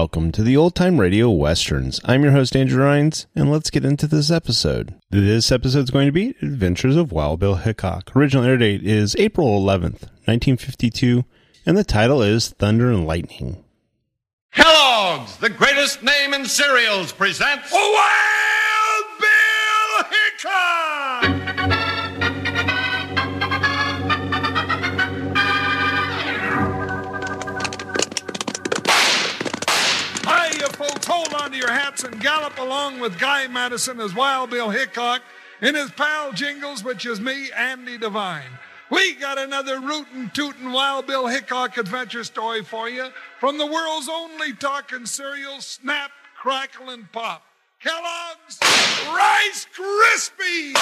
Welcome to the Old Time Radio Westerns. I'm your host, Andrew Rhynes, and let's get into this episode. This episode is going to be Adventures of Wild Bill Hickok. Original air date is April 11th, 1952, and the title is Thunder and Lightning. Kellogg's, the greatest name in cereals, presents Wild and gallop along with Guy Madison as Wild Bill Hickok in his pal Jingles, which is me, Andy Devine. We got another rootin' tootin' Wild Bill Hickok adventure story for you from the world's only talking cereal, Snap, Crackle, and Pop. Kellogg's Rice Krispies!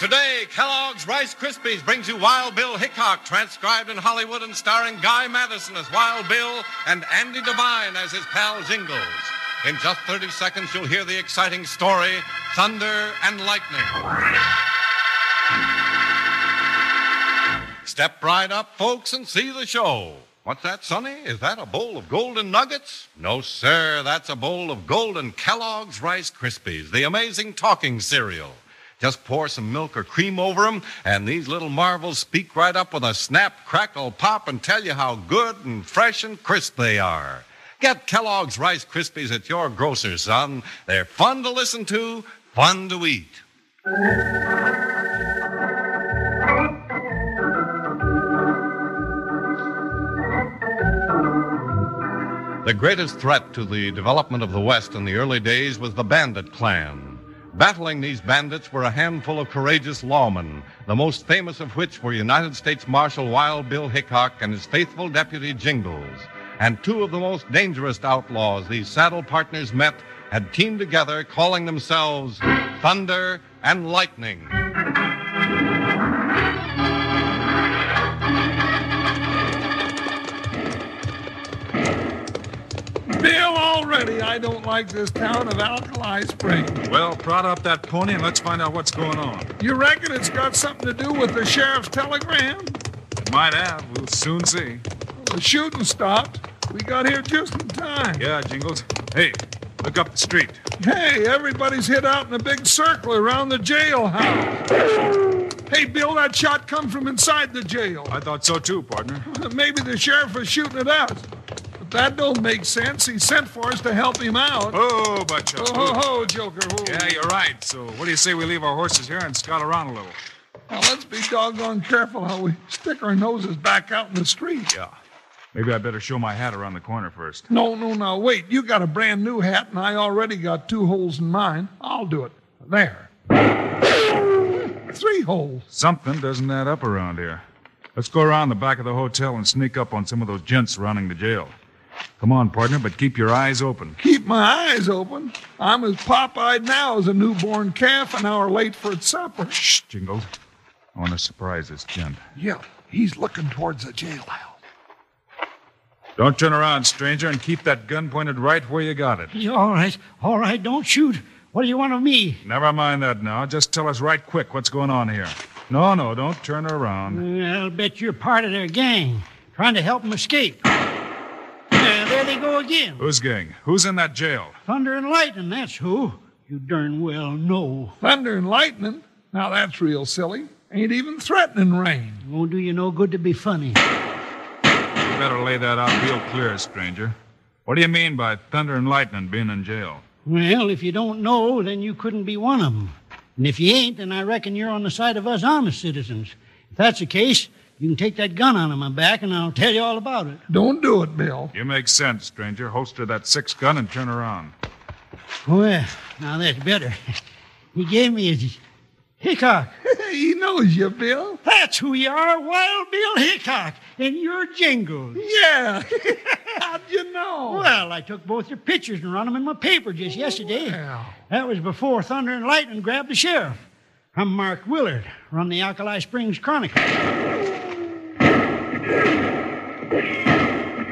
Today, Kellogg's Rice Krispies brings you Wild Bill Hickok, transcribed in Hollywood and starring Guy Madison as Wild Bill and Andy Devine as his pal Jingles. In just 30 seconds, you'll hear the exciting story Thunder and Lightning. Step right up, folks, and see the show. What's that, Sonny? Is that a bowl of golden nuggets? No, sir. That's a bowl of golden Kellogg's Rice Krispies, the amazing talking cereal. Just pour some milk or cream over 'em, and these little marvels speak right up with a snap, crackle, pop, and tell you how good and fresh and crisp they are. Get Kellogg's Rice Krispies at your grocer's, son. They're fun to listen to, fun to eat. The greatest threat to the development of the West in the early days was the bandit clan. Battling these bandits were a handful of courageous lawmen, the most famous of which were United States Marshal Wild Bill Hickok and his faithful deputy Jingles. And two of the most dangerous outlaws these saddle partners met had teamed together, calling themselves Thunder and Lightning. Already I don't like this town of Alkali Springs. Well, prod up that pony and let's find out what's going on. You reckon it's got something to do with the sheriff's telegram? It might have. We'll soon see. The shooting stopped. We got here just in time. Yeah, Jingles. Hey, look up the street. Hey, everybody's hid out in a big circle around the jailhouse. Hey, Bill, that shot come from inside the jail. I thought so too, partner. Maybe the sheriff was shooting at us. That don't make sense. He sent for us to help him out. Oh, Butch. Oh, ho, ho, Joker. ho. Yeah, you're right. So, what do you say we leave our horses here and scout around a little? Now, let's be doggone careful how we stick our noses back out in the street. Yeah. Maybe I better show my hat around the corner first. No, no, no. Wait. You got a brand new hat, and I already got two holes in mine. I'll do it. There. Three holes. Something doesn't add up around here. Let's go around the back of the hotel and sneak up on some of those gents surrounding the jail. Come on, partner, but keep your eyes open. Keep my eyes open. I'm as pop-eyed now as a newborn calf an hour late for its supper. Shh, Jingles. I want to surprise this gent. Yeah, he's looking towards the jailhouse. Don't turn around, stranger, and keep that gun pointed right where you got it. Yeah, All right, all right, don't shoot. What do you want of me? Never mind that now. Just tell us right quick what's going on here. No, no, don't turn around. I'll bet you're part of their gang, trying to help them escape. Yeah, there they go again. Whose gang? Who's in that jail? Thunder and lightning, that's who. You darn well know. Thunder and lightning? Now that's real silly. Ain't even threatening rain. Won't do you no good to be funny. You better lay that out real clear, stranger. What do you mean by thunder and lightning being in jail? Well, if you don't know, then you couldn't be one of them. And if you ain't, then I reckon you're on the side of us honest citizens. If that's the case, you can take that gun out of my back and I'll tell you all about it. Don't do it, Bill. You make sense, stranger. Holster that six gun and turn around. Well, now that's better. He gave me his Hickok. he knows you, Bill. That's who you are, Wild Bill Hickok, and you're Jingles. Yeah. How'd you know? Well, I took both your pictures and run them in my paper just yesterday. Well. That was before Thunder and Lightning grabbed the sheriff. I'm Mark Willard, run the Alkali Springs Chronicle.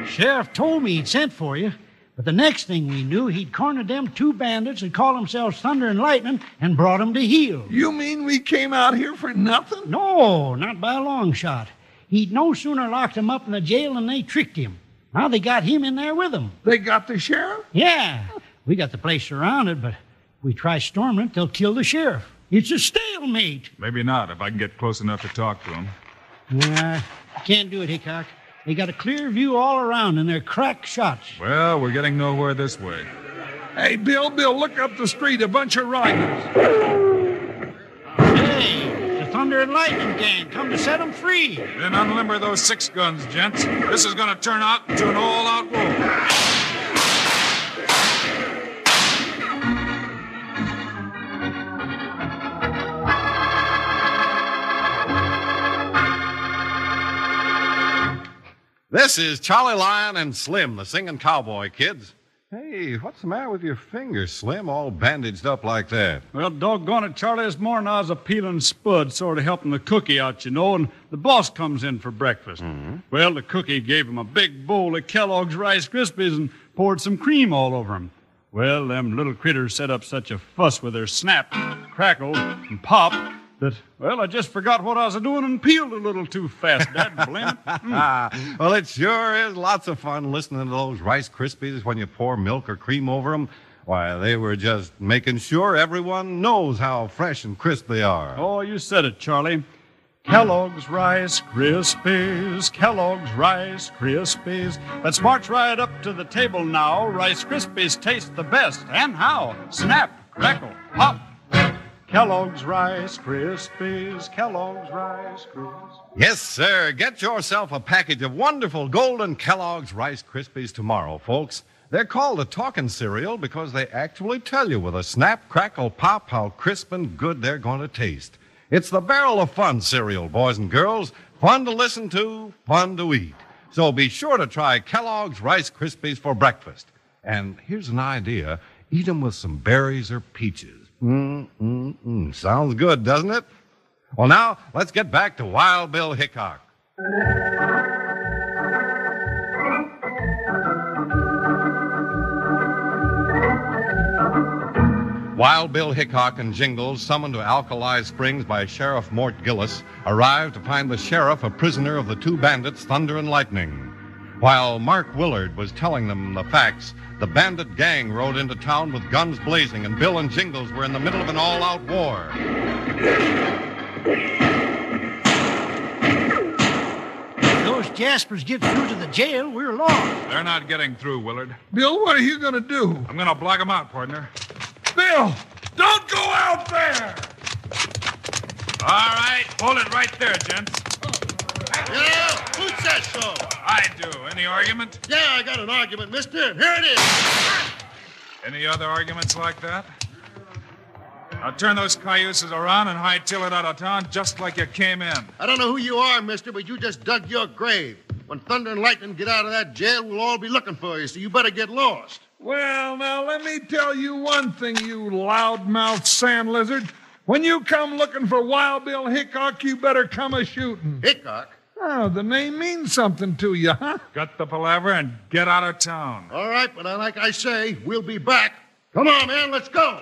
Sheriff told me he'd sent for you, but the next thing we knew, he'd cornered them two bandits that call themselves Thunder and Lightning and brought 'em to heel. You mean we came out here for nothing? No, not by a long shot. He'd no sooner locked 'em up in the jail than they tricked him. Now they got him in there with them. They got the sheriff? Yeah, we got the place surrounded, but if we try storming it, they'll kill the sheriff. It's a stalemate. Maybe not, if I can get close enough to talk to him. Nah, can't do it, Hickok. They got a clear view all around, and they're crack shots. Well, we're getting nowhere this way. Hey, Bill, Bill, look up the street. A bunch of riders. Hey, the Thunder and Lightning gang come to set them free. Then unlimber those six guns, gents. This is going to turn out into an all-out war. This is Charlie Lyon and Slim, the singing cowboy kids. Hey, what's the matter with your fingers, Slim, all bandaged up like that? Well, doggone it, Charlie, this morning I was a peeling spud, sort of helping the cookie out, you know, and the boss comes in for breakfast. Mm-hmm. Well, the cookie gave him a big bowl of Kellogg's Rice Krispies and poured some cream all over him. Well, them little critters set up such a fuss with their snap, crackle, and pop that, well, I just forgot what I was doing and peeled a little too fast, Dad. It. Ah, well, it sure is lots of fun listening to those Rice Krispies when you pour milk or cream over them. Why, they were just making sure everyone knows how fresh and crisp they are. Oh, you said it, Charlie. Kellogg's Rice Krispies, Kellogg's Rice Krispies. Let's march right up to the table now. Rice Krispies taste the best. And how? Snap, crackle, pop. Kellogg's Rice Krispies, Kellogg's Rice Krispies. Yes, sir. Get yourself a package of wonderful golden Kellogg's Rice Krispies tomorrow, folks. They're called a talking cereal because they actually tell you with a snap, crackle, pop how crisp and good they're going to taste. It's the barrel of fun cereal, boys and girls. Fun to listen to, fun to eat. So be sure to try Kellogg's Rice Krispies for breakfast. And here's an idea eat 'em with some berries or peaches. Mm, mm, mm. Sounds good, doesn't it? Well, now, let's get back to Wild Bill Hickok. Wild Bill Hickok and Jingles, summoned to Alkali Springs by Sheriff Mort Gillis, arrived to find the sheriff a prisoner of the two bandits, Thunder and Lightning. While Mark Willard was telling them the facts, the bandit gang rode into town with guns blazing, and Bill and Jingles were in the middle of an all out war. If those Jaspers get through to the jail, we're lost. They're not getting through, Willard. Bill, what are you going to do? I'm going to block them out, partner. Bill, don't go out there! All right, hold it right there, gents. Yeah, who says so? I do. Any argument? Yeah, I got an argument, mister, here it is. Any other arguments like that? Now turn those cayuses around and hightail it out of town just like you came in. I don't know who you are, mister, but you just dug your grave. When Thunder and Lightning get out of that jail, we'll all be looking for you, so you better get lost. Well, now let me tell you one thing, you loudmouth sand lizard. When you come looking for Wild Bill Hickok, you better come a shooting. Hickok? Oh, the name means something to you, huh? Cut the palaver and get out of town. All right, but like I say, we'll be back. Come on, man, let's go.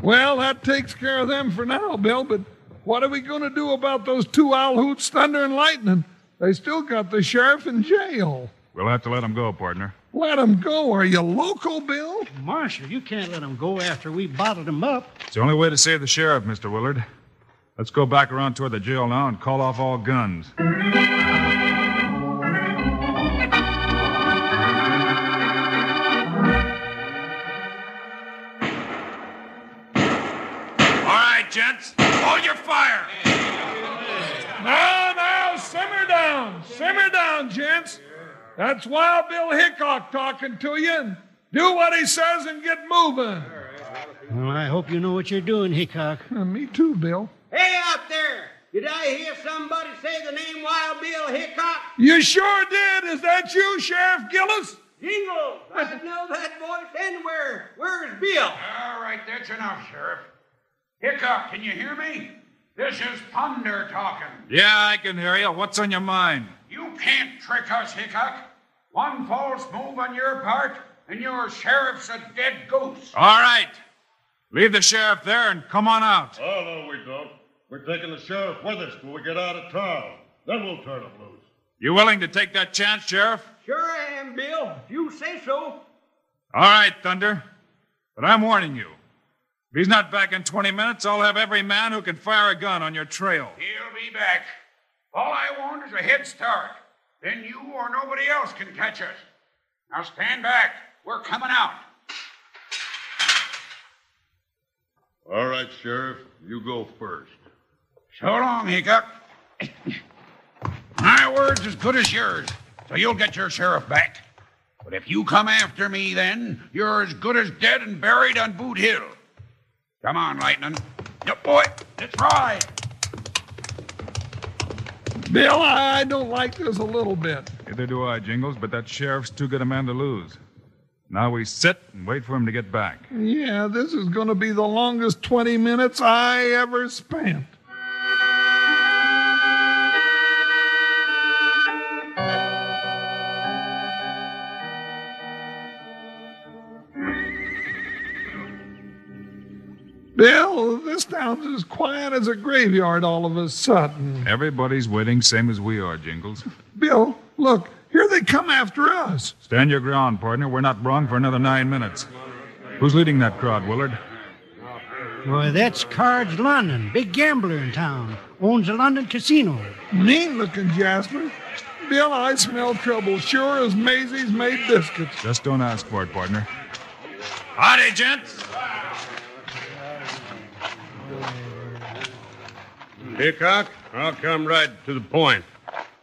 Well, that takes care of them for now, Bill, but what are we going to do about those two owl hoots, Thunder and Lightning? They still got the sheriff in jail. We'll have to let them go, partner. Let them go. Are you local, Bill? Marshal, you can't let them go after we bottled them up. It's the only way to save the sheriff, Mr. Willard. Let's go back around toward the jail now and call off all guns. All right, gents, hold your fire. Now, now, simmer down. Simmer down, gents. That's Wild Bill Hickok talking to you. Do what he says and get moving. Well, I hope you know what you're doing, Hickok. Uh, me too, Bill. Hey, out there! Did I hear somebody say the name Wild Bill Hickok? You sure did. Is that you, Sheriff Gillis? Jingle! I know that voice anywhere. Where's Bill? All right, that's enough, Sheriff. Hickok, can you hear me? This is Thunder talking. Yeah, I can hear you. What's on your mind? You can't trick us, Hickok. One false move on your part, and your sheriff's a dead goose. All right. Leave the sheriff there and come on out. Oh, no, we don't. We're taking the sheriff with us till we get out of town. Then we'll turn him loose. You willing to take that chance, Sheriff? Sure I am, Bill. If you say so. All right, Thunder. But I'm warning you. If he's not back in 20 minutes, I'll have every man who can fire a gun on your trail. He'll be back. All I want is a head start. Then you or nobody else can catch us. Now stand back. We're coming out. All right, Sheriff. You go first. So long, Hickok. My word's as good as yours, so you'll get your sheriff back. But if you come after me, then you're as good as dead and buried on Boot Hill. Come on, Lightning. Yep, boy. Let's ride. Bill, I don't like this a little bit. Neither do I, Jingles, but that sheriff's too good a man to lose. Now we sit and wait for him to get back. Yeah, this is going to be the longest 20 minutes I ever spent. Bill, this town's as quiet as a graveyard all of a sudden. Everybody's waiting, same as we are, Jingles. Bill, look, here they come after us. Stand your ground, partner. We're not wrong for another nine minutes. Who's leading that crowd, Willard? Boy, that's Cards London, big gambler in town. Owns a London casino. Neat looking Jasper. Bill, I smell trouble, sure as Maisie's made biscuits. Just don't ask for it, partner. Howdy, gents. Hickok, I'll come right to the point.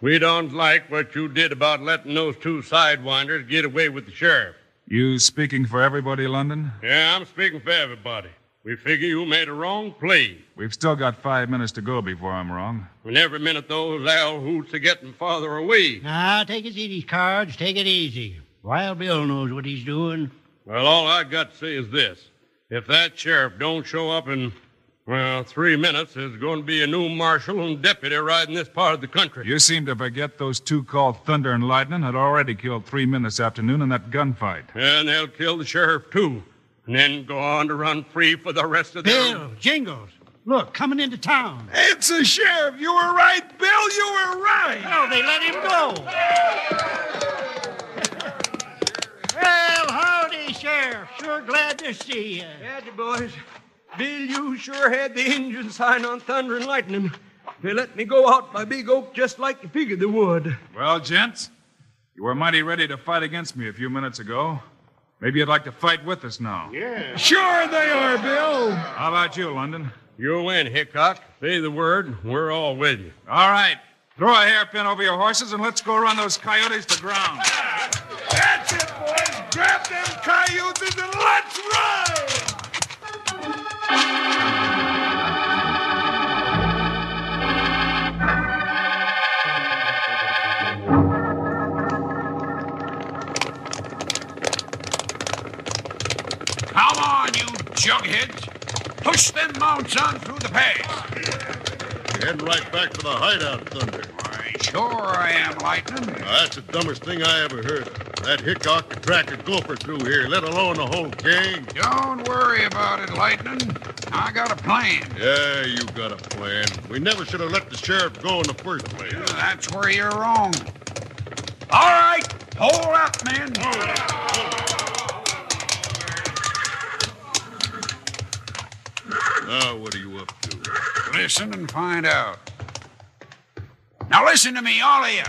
We don't like what you did about letting those two sidewinders get away with the sheriff. You speaking for everybody, London? Yeah, I'm speaking for everybody. We figure you made a wrong play. We've still got five minutes to go before I'm wrong. And every minute those owl hoots are getting farther away. Now, take it easy, Cards. Take it easy. Wild Bill knows what he's doing. Well, all I've got to say is this. If that sheriff don't show up in, well, three minutes, there's going to be a new marshal and deputy riding this part of the country. You seem to forget those two called Thunder and Lightning had already killed three men this afternoon in that gunfight. And they'll kill the sheriff, too. And then go on to run free for the rest of their... Bill, Jingles, look, coming into town. It's the sheriff. You were right, Bill. You were right. Oh, they let him go. well, howdy, Sheriff. Sure glad to see you. Glad Howdy, boys. Bill, you sure had the engine sign on Thunder and Lightning. They let me go out by Big Oak just like you figured they would. Well, gents, you were mighty ready to fight against me a few minutes ago. Maybe you'd like to fight with us now. Yeah. Sure they are, Bill. How about you, London? You win, Hickok. Say the word. and We're all with you. All right. Throw a hairpin over your horses and let's go run those coyotes to ground. That's it, boys. Grab them coyotes and let's jugheads. Push them mounts on through the pass. You're heading right back for the hideout, Thunder. Why, sure I am, Lightning. Now, that's the dumbest thing I ever heard of. That Hickok could track a gopher through here, let alone the whole gang. Don't worry about it, Lightning. I got a plan. Yeah, you got a plan. We never should have let the sheriff go in the first place. That's where you're wrong. All right, hold up, men. Now, what are you up to? Listen and find out. Now listen to me, all of you.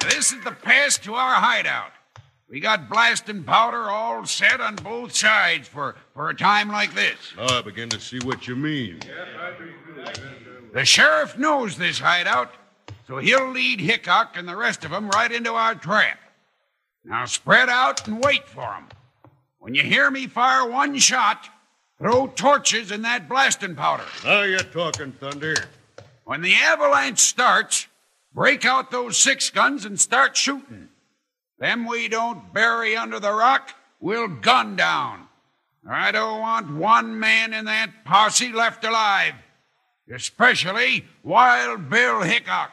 This is the pass to our hideout. We got blasting powder all set on both sides for, for a time like this. Now I begin to see what you mean. The sheriff knows this hideout, so he'll lead Hickok and the rest of them right into our trap. Now spread out and wait for for 'em. When you hear me fire one shot, throw torches in that blasting powder. Now you're talking, Thunder. When the avalanche starts, break out those six guns and start shooting. Them we don't bury under the rock, we'll gun down. I don't want one man in that posse left alive, especially Wild Bill Hickok.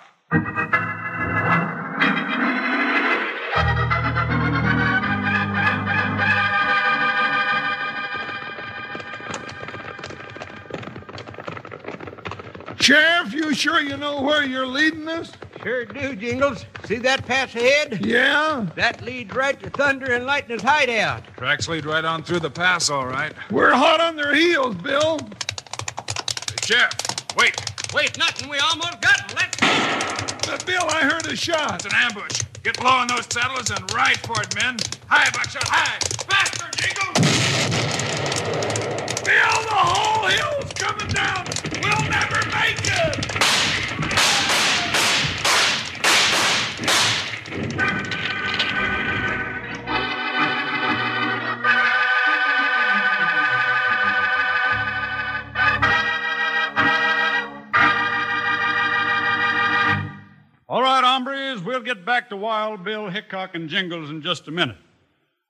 Sheriff, you sure you know where you're leading us? Sure do, Jingles. See that pass ahead? Yeah? That leads right to Thunder and Lightning's hideout. Tracks lead right on through the pass, all right. We're hot on their heels, Bill. Hey, Sheriff, wait. Wait, nothing. We almost got him. Let's go. But Bill, I heard a shot. It's an ambush. Get low on those saddles and ride for it, men. High, Buckshot, high. Faster, we'll get back to Wild Bill Hickok and Jingles in just a minute.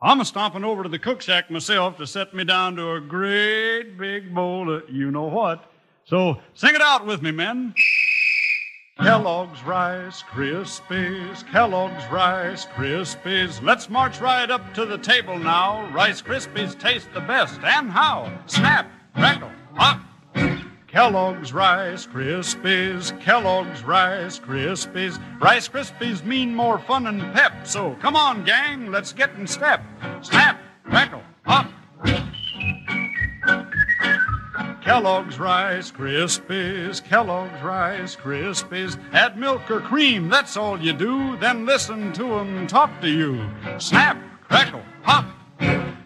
I'm a stomping over to the cook shack myself to set me down to a great big bowl of you know what. So sing it out with me, men. Kellogg's Rice Krispies, Kellogg's Rice Krispies. Let's march right up to the table now. Rice Krispies taste the best. And how? Snap, crackle. Kellogg's Rice Krispies, Kellogg's Rice Krispies. Rice Krispies mean more fun and pep. So come on, gang, let's get in step. Snap, crackle, pop. Kellogg's Rice Krispies, Kellogg's Rice Krispies. Add milk or cream, that's all you do. Then listen to 'em talk to you. Snap, crackle, pop.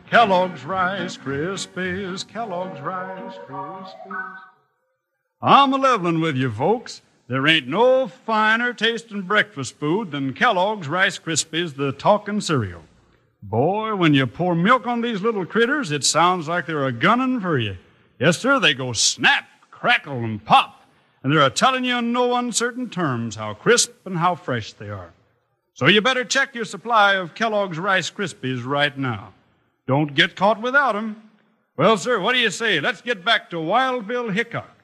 Kellogg's Rice Krispies, Kellogg's Rice Krispies. I'm a leveling with you, folks. There ain't no finer tasting breakfast food than Kellogg's Rice Krispies, the talking cereal. Boy, when you pour milk on these little critters, it sounds like they're a gunning for you. Yes, sir, they go snap, crackle, and pop. And they're a telling you in no uncertain terms how crisp and how fresh they are. So you better check your supply of Kellogg's Rice Krispies right now. Don't get caught without 'em. Well, sir, what do you say? Let's get back to Wild Bill Hickok.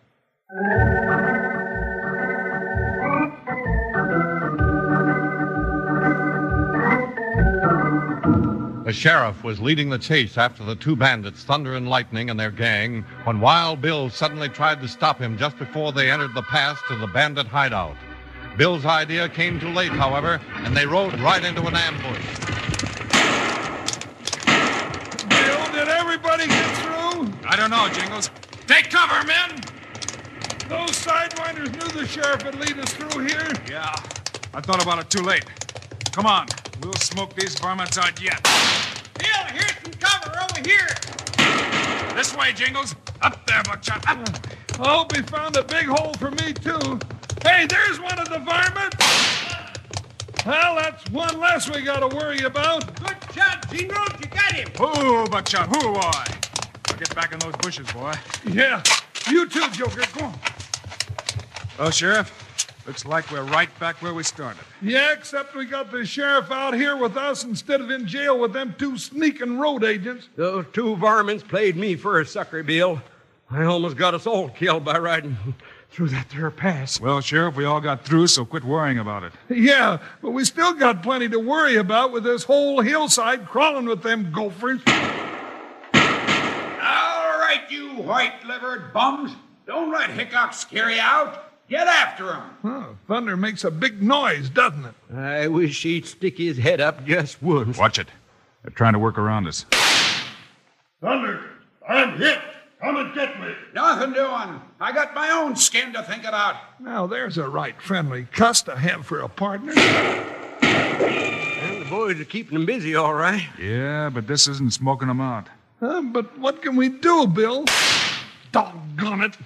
The sheriff was leading the chase after the two bandits, Thunder and Lightning, and their gang, when Wild Bill suddenly tried to stop him just before they entered the pass to the bandit hideout. Bill's idea came too late, however, and they rode right into an ambush. Bill, did everybody get through? I don't know, Jingles. Take cover, men! Those sidewinders knew the sheriff would lead us through here. Yeah, I thought about it too late. Come on, we'll smoke these varmints out yet. Bill, here's some cover over here. This way, Jingles. Up there, Buckshot. Up. I hope he found a big hole for me, too. Hey, there's one of the varmints. Well, that's one less we got to worry about. Good shot, Jingles. You got him. Oh, Buckshot, whoo, boy. I'll get back in those bushes, boy. Yeah, you too, Joker. Go on. Well, Sheriff, looks like we're right back where we started. Yeah, except we got the sheriff out here with us instead of in jail with them two sneaking road agents. Those two varmints played me for a sucker, Bill. I almost got us all killed by riding through that there pass. Well, Sheriff, we all got through, so quit worrying about it. Yeah, but we still got plenty to worry about with this whole hillside crawling with them gophers. All right, you white-livered bums. Don't let Hickok scare you out. Get after him. Huh, thunder makes a big noise, doesn't it? I wish he'd stick his head up just once. Watch it. They're trying to work around us. Thunder, I'm hit. Come and get me. Nothing doing. I got my own skin to think about. Now, there's a right friendly cuss to have for a partner. Well, the boys are keeping him busy, all right. Yeah, but this isn't smoking them out. Huh, but what can we do, Bill? Doggone it.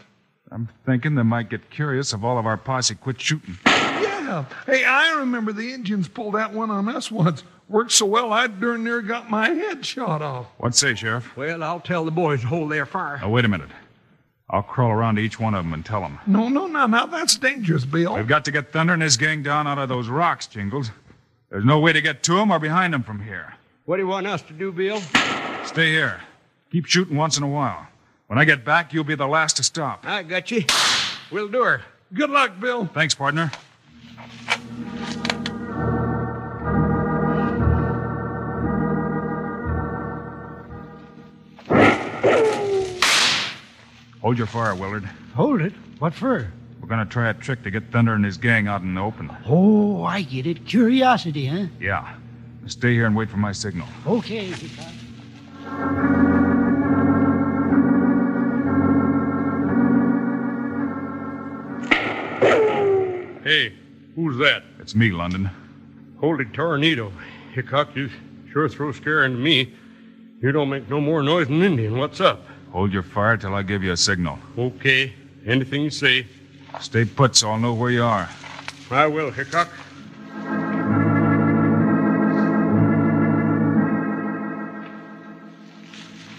I'm thinking they might get curious if all of our posse quit shooting. Yeah. Hey, I remember the Indians pulled that one on us once. Worked so well, I darn near got my head shot off. What say, Sheriff? Well, I'll tell the boys to hold their fire. Oh, wait a minute. I'll crawl around to each one of them and tell them. No, no, no, now that's dangerous, Bill. We've got to get Thunder and his gang down out of those rocks, Jingles. There's no way to get to them or behind them from here. What do you want us to do, Bill? Stay here. Keep shooting once in a while. When I get back, you'll be the last to stop. I got you. We'll do her. Good luck, Bill. Thanks, partner. Hold your fire, Willard. Hold it. What for? We're going to try a trick to get Thunder and his gang out in the open. Oh, I get it. Curiosity, huh? Yeah. Stay here and wait for my signal. Okay, Hickok. Hey, who's that? It's me, London. Holy tornado. Hickok, you sure throw scaring to me. You don't make no more noise than Indian. What's up? Hold your fire till I give you a signal. Okay. Anything you say. Stay put so I'll know where you are. I will, Hickok.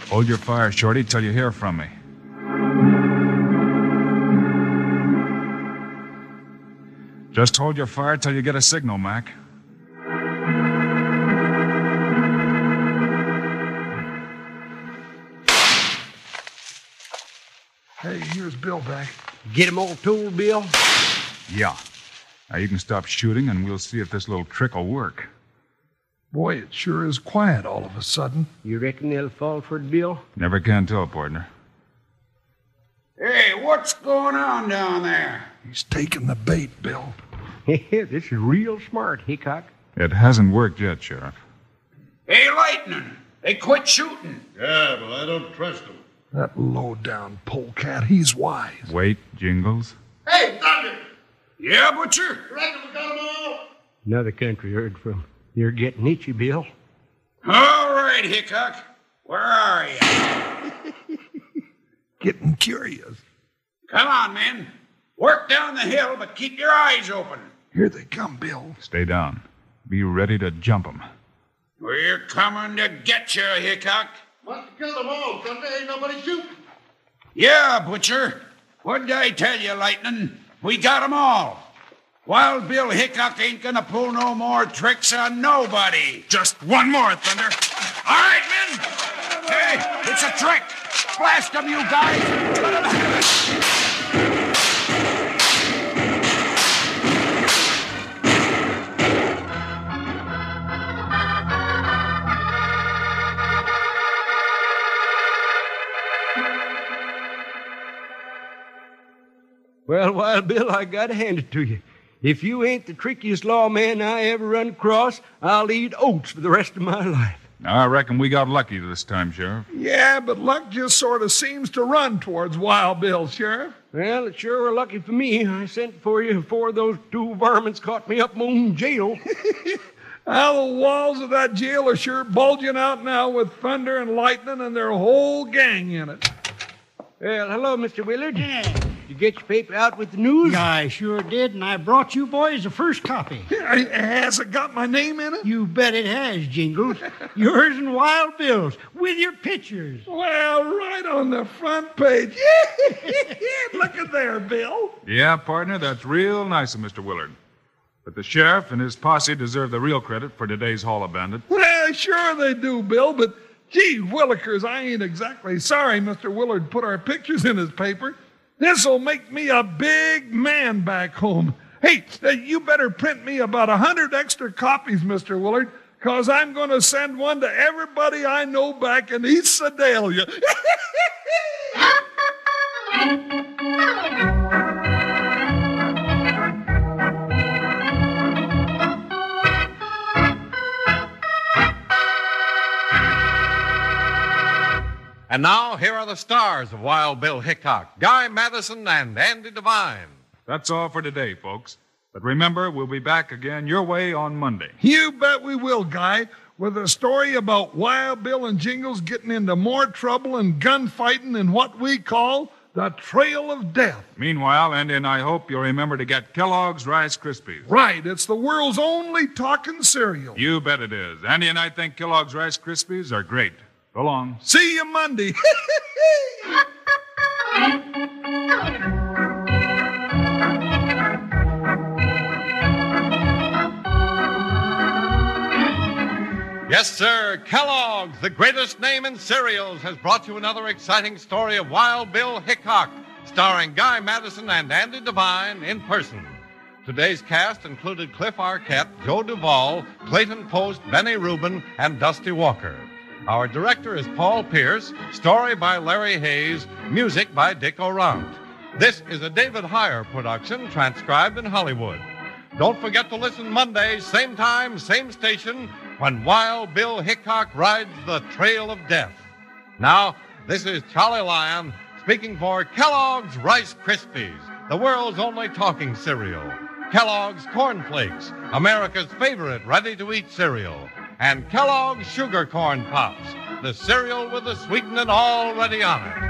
Hold your fire, Shorty, till you hear from me. Just hold your fire till you get a signal, Mac. Hey, here's Bill back. Get him all told, Bill? Yeah. Now you can stop shooting and we'll see if this little trick will work. Boy, it sure is quiet all of a sudden. You reckon they'll fall for it, Bill? Never can tell, partner. Hey, what's going on down there? He's taking the bait, Bill. This is real smart, Hickok. It hasn't worked yet, Sheriff. Hey, Lightning, they quit shooting. Yeah, but I don't trust him. That low down polecat, he's wise. Wait, Jingles. Hey, Thunder! Yeah, Butcher? You reckon we got 'em all? Another country heard from. You're getting itchy, Bill. All right, Hickok. Where are you? Getting curious. Come on, men. Work down the hill, but keep your eyes open. Here they come, Bill. Stay down. Be ready to jump 'em. We're coming to get you, Hickok. Must have killed 'em all, Thunder. Ain't nobody shooting. Yeah, Butcher. What'd I tell you, Lightning? We got 'em all. Wild Bill Hickok ain't gonna pull no more tricks on nobody. Just one more, Thunder. All right, men. Hey, it's a trick. Blast 'em, you guys. Well, Wild Bill, I gotta hand it to you. If you ain't the trickiest lawman I ever run across, I'll eat oats for the rest of my life. I reckon we got lucky this time, Sheriff. Yeah, but luck just sort of seems to run towards Wild Bill, Sheriff. Well, it sure were lucky for me. I sent for you before those two varmints caught me up in jail. How the walls of that jail are sure bulging out now with thunder and lightning and their whole gang in it. well, hello, Mr. Willard. You get your paper out with the news? Yeah, I sure did, and I brought you boys the first copy. Has it got my name in it? You bet it has, Jingles. Yours and Wild Bill's, with your pictures. Well, right on the front page. Look at there, Bill. Yeah, partner, that's real nice of Mr. Willard. But the sheriff and his posse deserve the real credit for today's haul of Bandits. Well, sure they do, Bill, but gee willikers, I ain't exactly sorry Mr. Willard put our pictures in his paper. This'll make me a big man back home. Hey, you better print me about a hundred extra copies, Mr. Willard, because I'm going to send one to everybody I know back in East Sedalia. And now, here are the stars of Wild Bill Hickok Guy Madison and Andy Devine. That's all for today, folks. But remember, we'll be back again your way on Monday. You bet we will, Guy, with a story about Wild Bill and Jingles getting into more trouble and gunfighting in what we call the Trail of Death. Meanwhile, Andy and I hope you'll remember to get Kellogg's Rice Krispies. Right, it's the world's only talking cereal. You bet it is. Andy and I think Kellogg's Rice Krispies are great. So long. See you Monday. Yes, sir. Kellogg's, the greatest name in cereals, has brought you another exciting story of Wild Bill Hickok, starring Guy Madison and Andy Devine in person. Today's cast included Cliff Arquette, Joe Deval, Clayton Post, Benny Rubin, and Dusty Walker. Our director is Paul Pierce, story by Larry Hayes, music by Dick Aurandt. This is a David Heyer production transcribed in Hollywood. Don't forget to listen Monday, same time, same station, when Wild Bill Hickok rides the trail of death. Now, this is Charlie Lyon speaking for Kellogg's Rice Krispies, the world's only talking cereal. Kellogg's Corn Flakes, America's favorite ready to eat cereal. And Kellogg's Sugar Corn Pops, the cereal with the sweetening already on it.